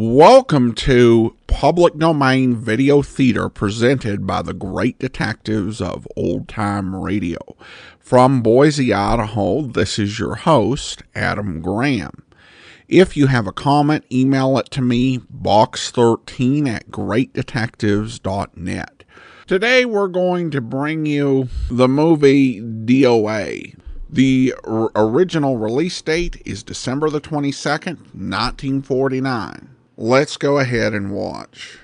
Welcome to Public Domain Video Theater presented by the great detectives of Old Time Radio. From Boise, Idaho, this is your host, Adam Graham. If you have a comment, email it to me, box13 at greatdetectives.net. Today we're going to bring you the movie DOA. The original release date is December the 22nd, 1949. Let's go ahead and watch.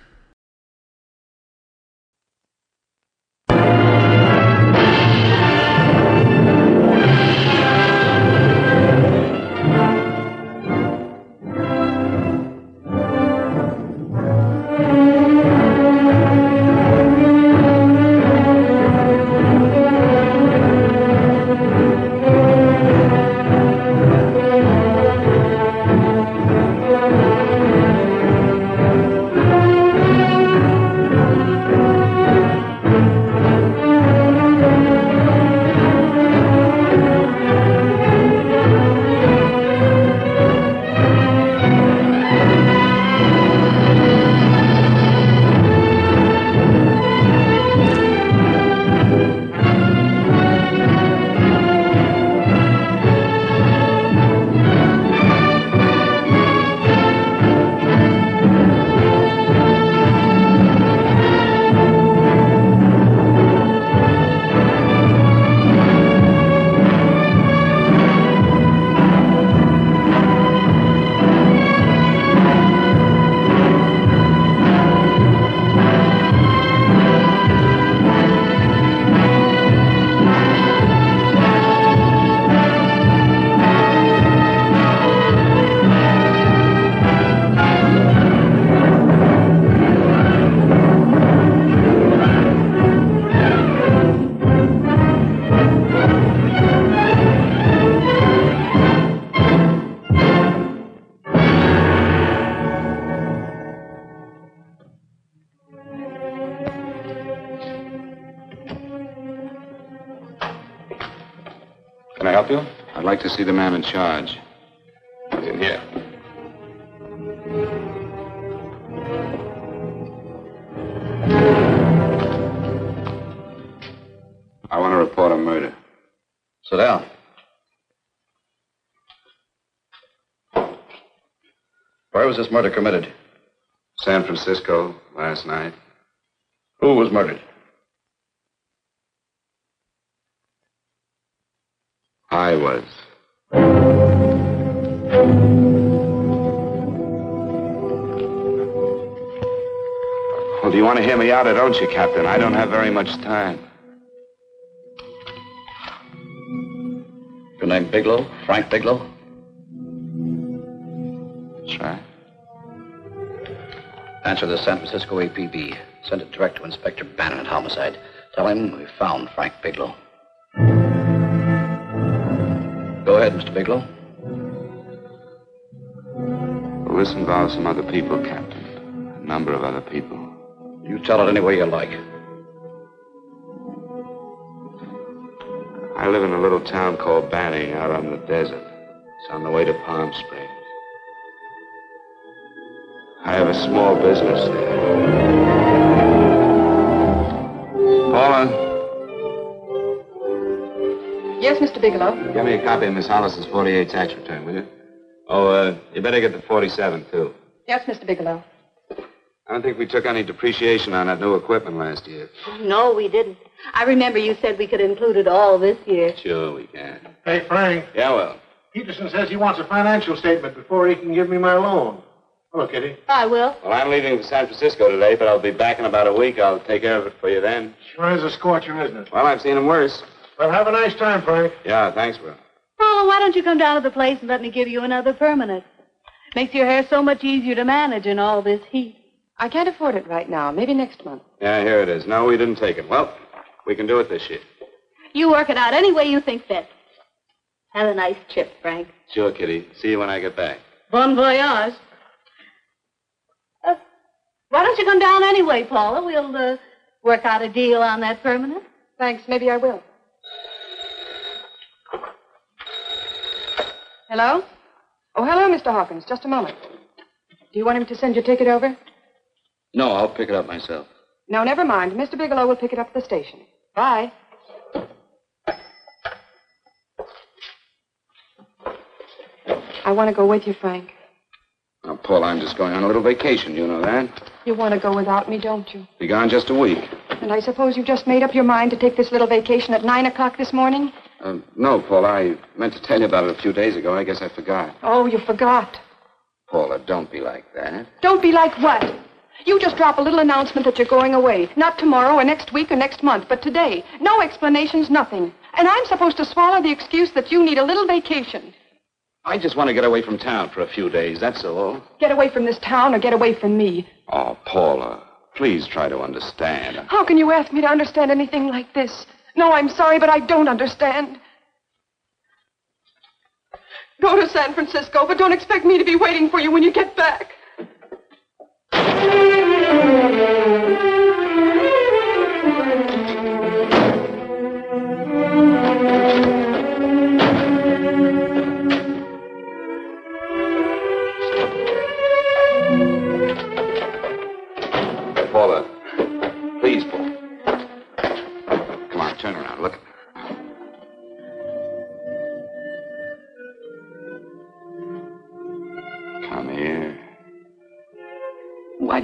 Help you? I'd like to see the man in charge. He's in here. I want to report a murder. Sit down. Where was this murder committed? San Francisco last night. Who was murdered? I was. Well, do you want to hear me out or don't you, Captain? I don't have very much time. Your name Bigelow? Frank Bigelow? That's right. Answer the San Francisco APB. Send it direct to Inspector Bannon at Homicide. Tell him we found Frank Bigelow. Go ahead, Mr. Bigelow. Well, this involves some other people, Captain. A number of other people. You tell it any way you like. I live in a little town called Banning out on the desert. It's on the way to Palm Springs. I have a small business there. Paula, Yes, Mr. Bigelow. Give me a copy of Miss Hollis's 48 tax return, will you? Oh, uh, you better get the 47, too. Yes, Mr. Bigelow. I don't think we took any depreciation on that new equipment last year. No, we didn't. I remember you said we could include it all this year. Sure, we can. Hey, Frank, Yeah, well. Peterson says he wants a financial statement before he can give me my loan. Hello, Kitty. I will. Well, I'm leaving for San Francisco today, but I'll be back in about a week. I'll take care of it for you then. Sure is a scorcher, isn't it? Well, I've seen him worse. Well, have a nice time, Frank. Yeah, thanks, Will. Paula, why don't you come down to the place and let me give you another permanent? Makes your hair so much easier to manage in all this heat. I can't afford it right now. Maybe next month. Yeah, here it is. No, we didn't take it. Well, we can do it this year. You work it out any way you think fit. Have a nice trip, Frank. Sure, Kitty. See you when I get back. Bon voyage. Uh, why don't you come down anyway, Paula? We'll uh, work out a deal on that permanent. Thanks. Maybe I will. Hello? Oh, hello, Mr. Hawkins. Just a moment. Do you want him to send your ticket over? No, I'll pick it up myself. No, never mind. Mr. Bigelow will pick it up at the station. Bye. I want to go with you, Frank. Now, Paul, I'm just going on a little vacation. You know that? You want to go without me, don't you? Be gone just a week. And I suppose you've just made up your mind to take this little vacation at 9 o'clock this morning? Uh, no, Paula, I meant to tell you about it a few days ago. I guess I forgot. Oh, you forgot. Paula, don't be like that. Don't be like what? You just drop a little announcement that you're going away. Not tomorrow or next week or next month, but today. No explanations, nothing. And I'm supposed to swallow the excuse that you need a little vacation. I just want to get away from town for a few days, that's all. Get away from this town or get away from me. Oh, Paula, please try to understand. How can you ask me to understand anything like this? No, I'm sorry, but I don't understand. Go to San Francisco, but don't expect me to be waiting for you when you get back. Paula,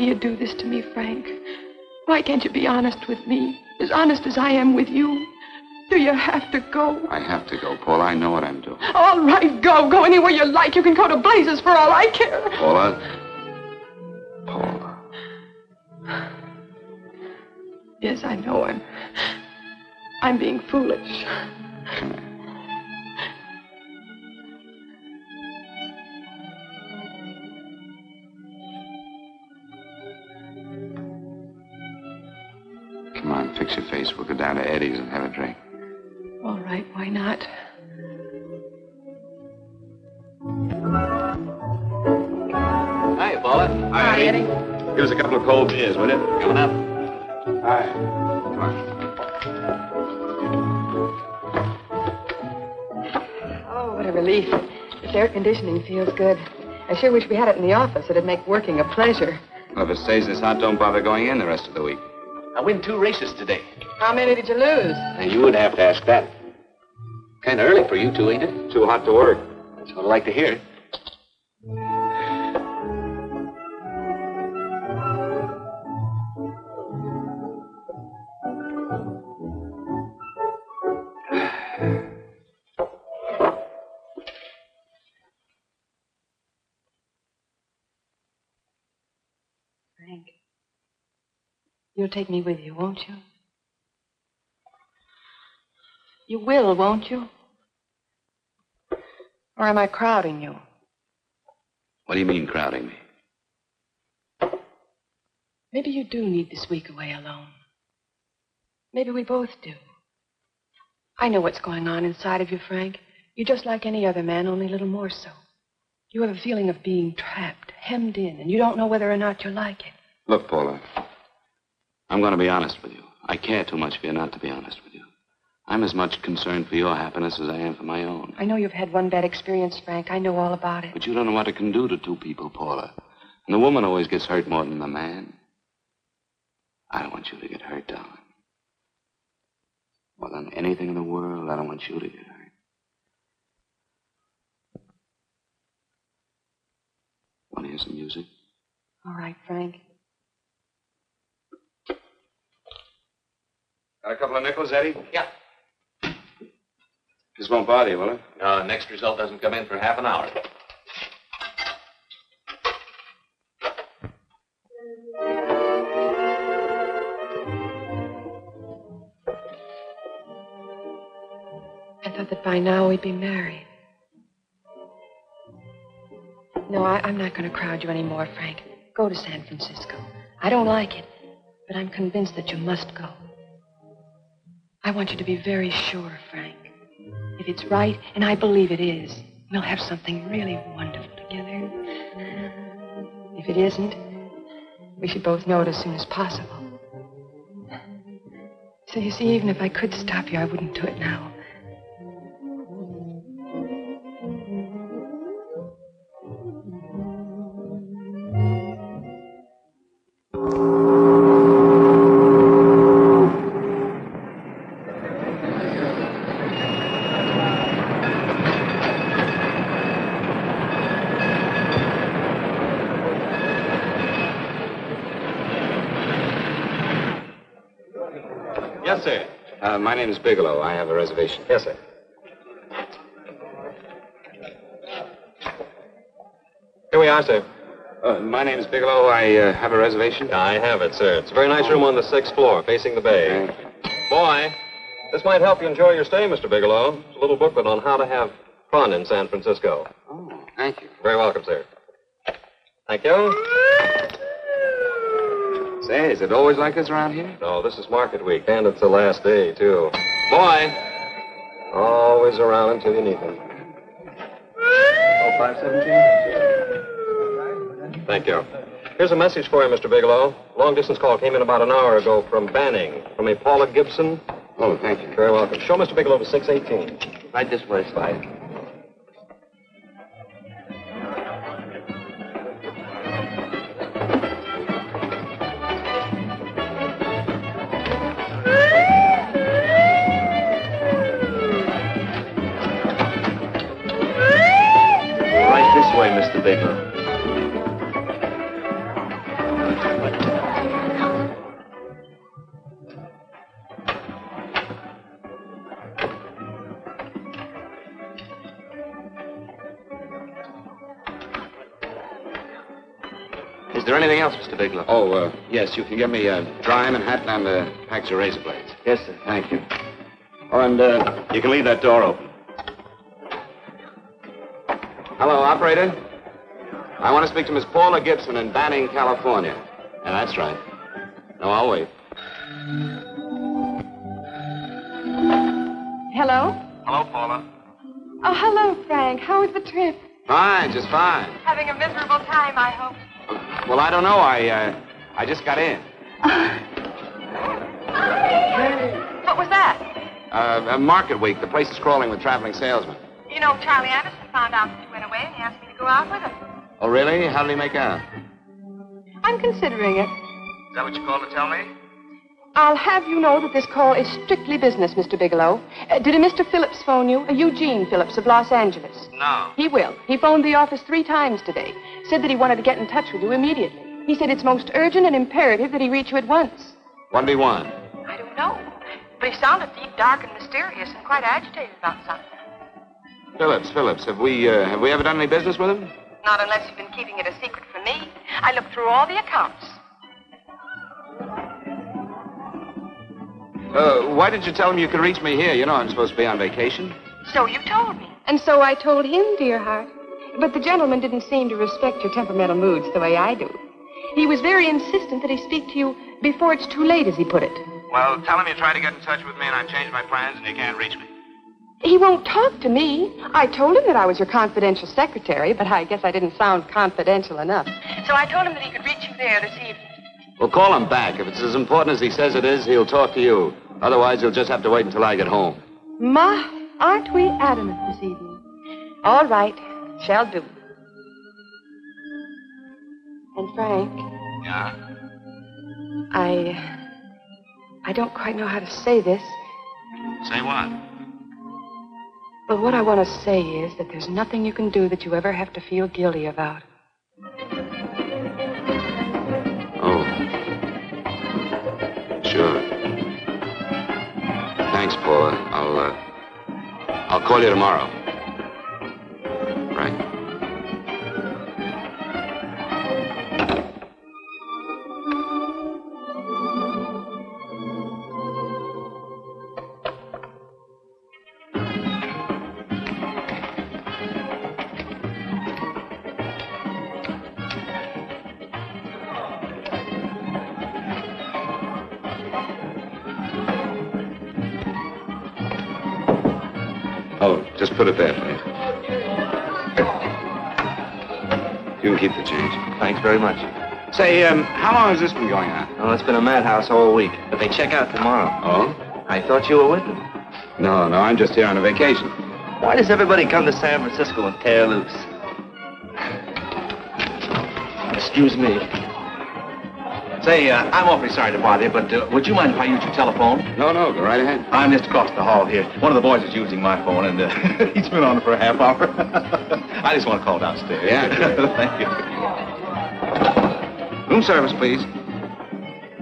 do you do this to me, Frank? Why can't you be honest with me? As honest as I am with you? Do you have to go? I have to go, Paula. I know what I'm doing. All right, go. Go anywhere you like. You can go to blazes for all I care. Paula. Paula. Yes, I know I'm. I'm being foolish. Come here. Come on, fix your face. We'll go down to Eddie's and have a drink. All right, why not? Hi, Paula. Hi, Eddie. Give us a couple of cold beers, will you? Coming up. Hi. Come on. Oh, what a relief. This air conditioning feels good. I sure wish we had it in the office. It'd make working a pleasure. Well, if it stays this hot, don't bother going in the rest of the week. I win two races today. How many did you lose? Now, you wouldn't have to ask that. Kind of early for you two, ain't it? Too hot to work. That's what I'd like to hear. Frank, you'll take me with you, won't you? You will, won't you? Or am I crowding you? What do you mean, crowding me? Maybe you do need this week away alone. Maybe we both do. I know what's going on inside of you, Frank. You're just like any other man, only a little more so. You have a feeling of being trapped, hemmed in, and you don't know whether or not you like it. Look, Paula. I'm going to be honest with you. I care too much for you not to be honest with you. I'm as much concerned for your happiness as I am for my own. I know you've had one bad experience, Frank. I know all about it. But you don't know what it can do to two people, Paula. And the woman always gets hurt more than the man. I don't want you to get hurt, darling. More than anything in the world, I don't want you to get hurt. Want to hear some music? All right, Frank. Got a couple of nickels, Eddie? Yeah. This won't bother you, will it? No, next result doesn't come in for half an hour. I thought that by now we'd be married. No, I, I'm not going to crowd you anymore, Frank. Go to San Francisco. I don't like it, but I'm convinced that you must go. I want you to be very sure, Frank. If it's right, and I believe it is, we'll have something really wonderful together. If it isn't, we should both know it as soon as possible. So you see, even if I could stop you, I wouldn't do it now. Yes, sir. Uh, my name is Bigelow. I have a reservation. Yes, sir. Here we are, sir. Uh, my name is Bigelow. I uh, have a reservation. I have it, sir. It's a very nice room on the sixth floor, facing the bay. Boy, this might help you enjoy your stay, Mr. Bigelow. It's a little booklet on how to have fun in San Francisco. Oh, thank you. Very welcome, sir. Thank you. Say, is it always like this around here? No, this is market week, and it's the last day, too. Boy, always around until you need them. Oh, 517? Thank you. Here's a message for you, Mr. Bigelow. Long distance call came in about an hour ago from Banning, from a Paula Gibson. Oh, thank you. Very welcome. Show Mr. Bigelow to 618. Right this way, Slide. Way, Mr. Bigelow. Is there anything else, Mr. Bigelow? Oh, uh, yes. You can get me a dry Manhattan and a package of razor blades. Yes, sir. Thank you. Oh, and uh, you can leave that door open. Operator. I want to speak to Miss Paula Gibson in Banning, California. Yeah, that's right. No, I'll wait. Hello? Hello, Paula. Oh, hello, Frank. How was the trip? Fine, just fine. Having a miserable time, I hope. Well, I don't know. I, uh, I just got in. What was that? Uh, uh, market week. The place is crawling with traveling salesmen. You know, Charlie Anderson found out that you went away and he asked me to go out with him. Oh, really? How did he make out? I'm considering it. Is that what you called to tell me? I'll have you know that this call is strictly business, Mr. Bigelow. Uh, did a Mr. Phillips phone you? A Eugene Phillips of Los Angeles. No. He will. He phoned the office three times today. Said that he wanted to get in touch with you immediately. He said it's most urgent and imperative that he reach you at once. What did he want? I don't know. But he sounded deep, dark, and mysterious and quite agitated about something. Phillips, Phillips. Have we, uh, have we ever done any business with him? Not unless you've been keeping it a secret from me. I looked through all the accounts. Uh, why did you tell him you could reach me here? You know I'm supposed to be on vacation. So you told me. And so I told him, dear heart. But the gentleman didn't seem to respect your temperamental moods the way I do. He was very insistent that he speak to you before it's too late, as he put it. Well, tell him you tried to get in touch with me and I've changed my plans and you can't reach me. He won't talk to me. I told him that I was your confidential secretary, but I guess I didn't sound confidential enough. So I told him that he could reach you there this evening. Well, call him back. If it's as important as he says it is, he'll talk to you. Otherwise, he'll just have to wait until I get home. Ma, aren't we adamant this evening? All right, shall do. And Frank, Yeah? I. I don't quite know how to say this, Say what? But what I want to say is that there's nothing you can do that you ever have to feel guilty about. Oh. Sure. Thanks, Paula. I'll, uh, I'll call you tomorrow. Put it there, please. You can keep the change. Thanks very much. Say, um, how long has this been going on? Well, it's been a madhouse all week, but they check out tomorrow. Oh? I thought you were with them. No, no, I'm just here on a vacation. Why does everybody come to San Francisco and tear loose? Excuse me. Say, uh, I'm awfully sorry to bother you, but uh, would you mind if I use your telephone? No, no, go right ahead. I'm just across the hall here. One of the boys is using my phone, and uh, he's been on it for a half hour. I just want to call downstairs. Yeah, sure. Thank you. Room service, please.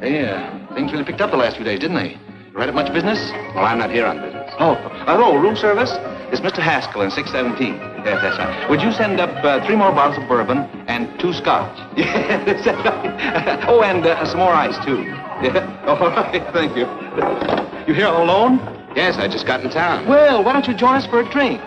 Hey, uh, things really picked up the last few days, didn't they? Right at much business? Well, I'm not here on business. Oh, hello, room service? It's Mr. Haskell in 617. Yes, that's right. Would you send up uh, three more bottles of bourbon and two scotch? Yeah, that's right. Oh, and uh, some more ice, too. Yeah. All right, thank you. You here alone? Yes, I just got in town. Well, why don't you join us for a drink?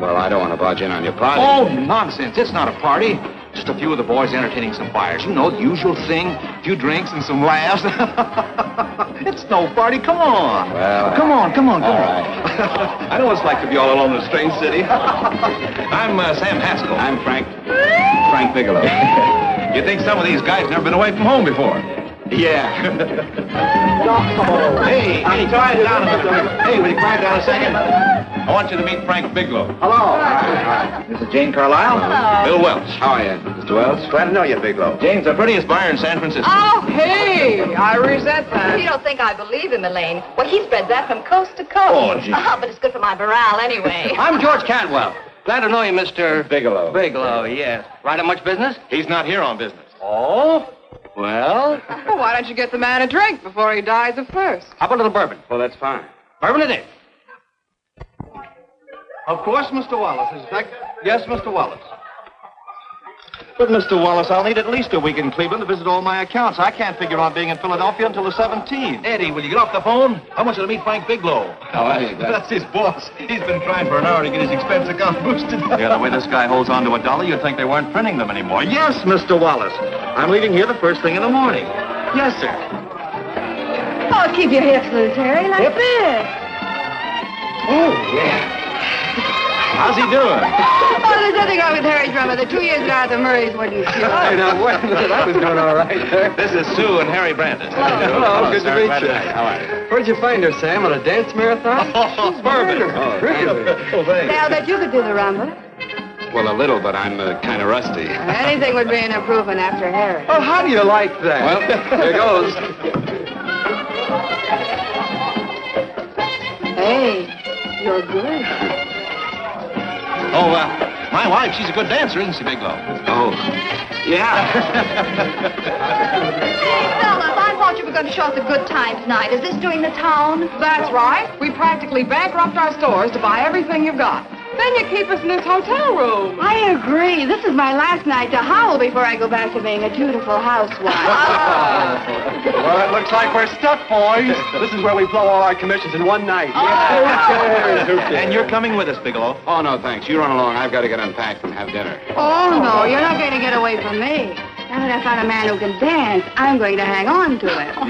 Well, I don't want to barge in on your party. Oh, nonsense. It's not a party. Just a few of the boys entertaining some buyers. You know, the usual thing. A few drinks and some laughs. it's no party. Come on. Well, come on, come on, come all on. I know what it's like to be all alone in a strange city. I'm uh, Sam Haskell. I'm Frank. Frank Bigelow. You think some of these guys never been away from home before? Yeah. Hey, hey, quiet down a minute. Hey, will you quiet down a second? I want you to meet Frank Bigelow. Hello. Hi. This is Jane Carlisle. Bill Welch. How are you, Mr. Wells? Glad to know you, Bigelow. Jane's the prettiest buyer in San Francisco. Oh, hey! I resent that. You don't think I believe him, Elaine? Well, he spreads that from coast to coast. Oh, gee. Uh-huh, but it's good for my morale anyway. I'm George Cantwell. Glad to know you, Mr. Bigelow. Bigelow, yes. Right at much business? He's not here on business. Oh? Well, Well, why don't you get the man a drink before he dies of thirst? how about a little bourbon? Well, that's fine. Bourbon it is. Of course, Mr. Wallace. Inspect. Yes, Mr. Wallace. But, Mr. Wallace, I'll need at least a week in Cleveland to visit all my accounts. I can't figure on being in Philadelphia until the 17th. Eddie, will you get off the phone? I want you to meet Frank Bigelow. How oh, are you, That's his boss. He's been trying for an hour to get his expense account boosted. Yeah, the way this guy holds on to a dollar, you'd think they weren't printing them anymore. Yes, Mr. Wallace. I'm leaving here the first thing in the morning. Yes, sir. Oh, keep your hips loose, Harry, like this. Oh, yeah. How's he doing? Oh, there's nothing wrong with Harry's drummer. The two years ago at the Murrays when you sure. Hey, now, wait a minute. I was doing all right. This is Sue and Harry Brandis. Hello, good to meet Glad you. know How are you? Where'd you find her, Sam? On a dance marathon? Oh, bourbon. Oh, really? Oh, thanks. Say, I'll bet you could do the rumba. Well, a little, but I'm uh, kind of rusty. Anything would be an improvement after Harry. Oh, how do you like that? Well, here goes. Hey, you're good. Oh, uh, my wife, she's a good dancer, isn't she, Bigelow? Oh, yeah. Fellas, I thought you were going to show us a good time tonight. Is this doing the town? That's right. We practically bankrupt our stores to buy everything you've got. Then you keep us in this hotel room. I agree. This is my last night to howl before I go back to being a dutiful housewife. Well, it looks like we're stuck, boys. This is where we blow all our commissions in one night. Oh. And you're coming with us, Bigelow. Oh, no, thanks. You run along. I've got to get unpacked and have dinner. oh, no, you're not going to get away from me. Now that I found a man who can dance, I'm going to hang on to him.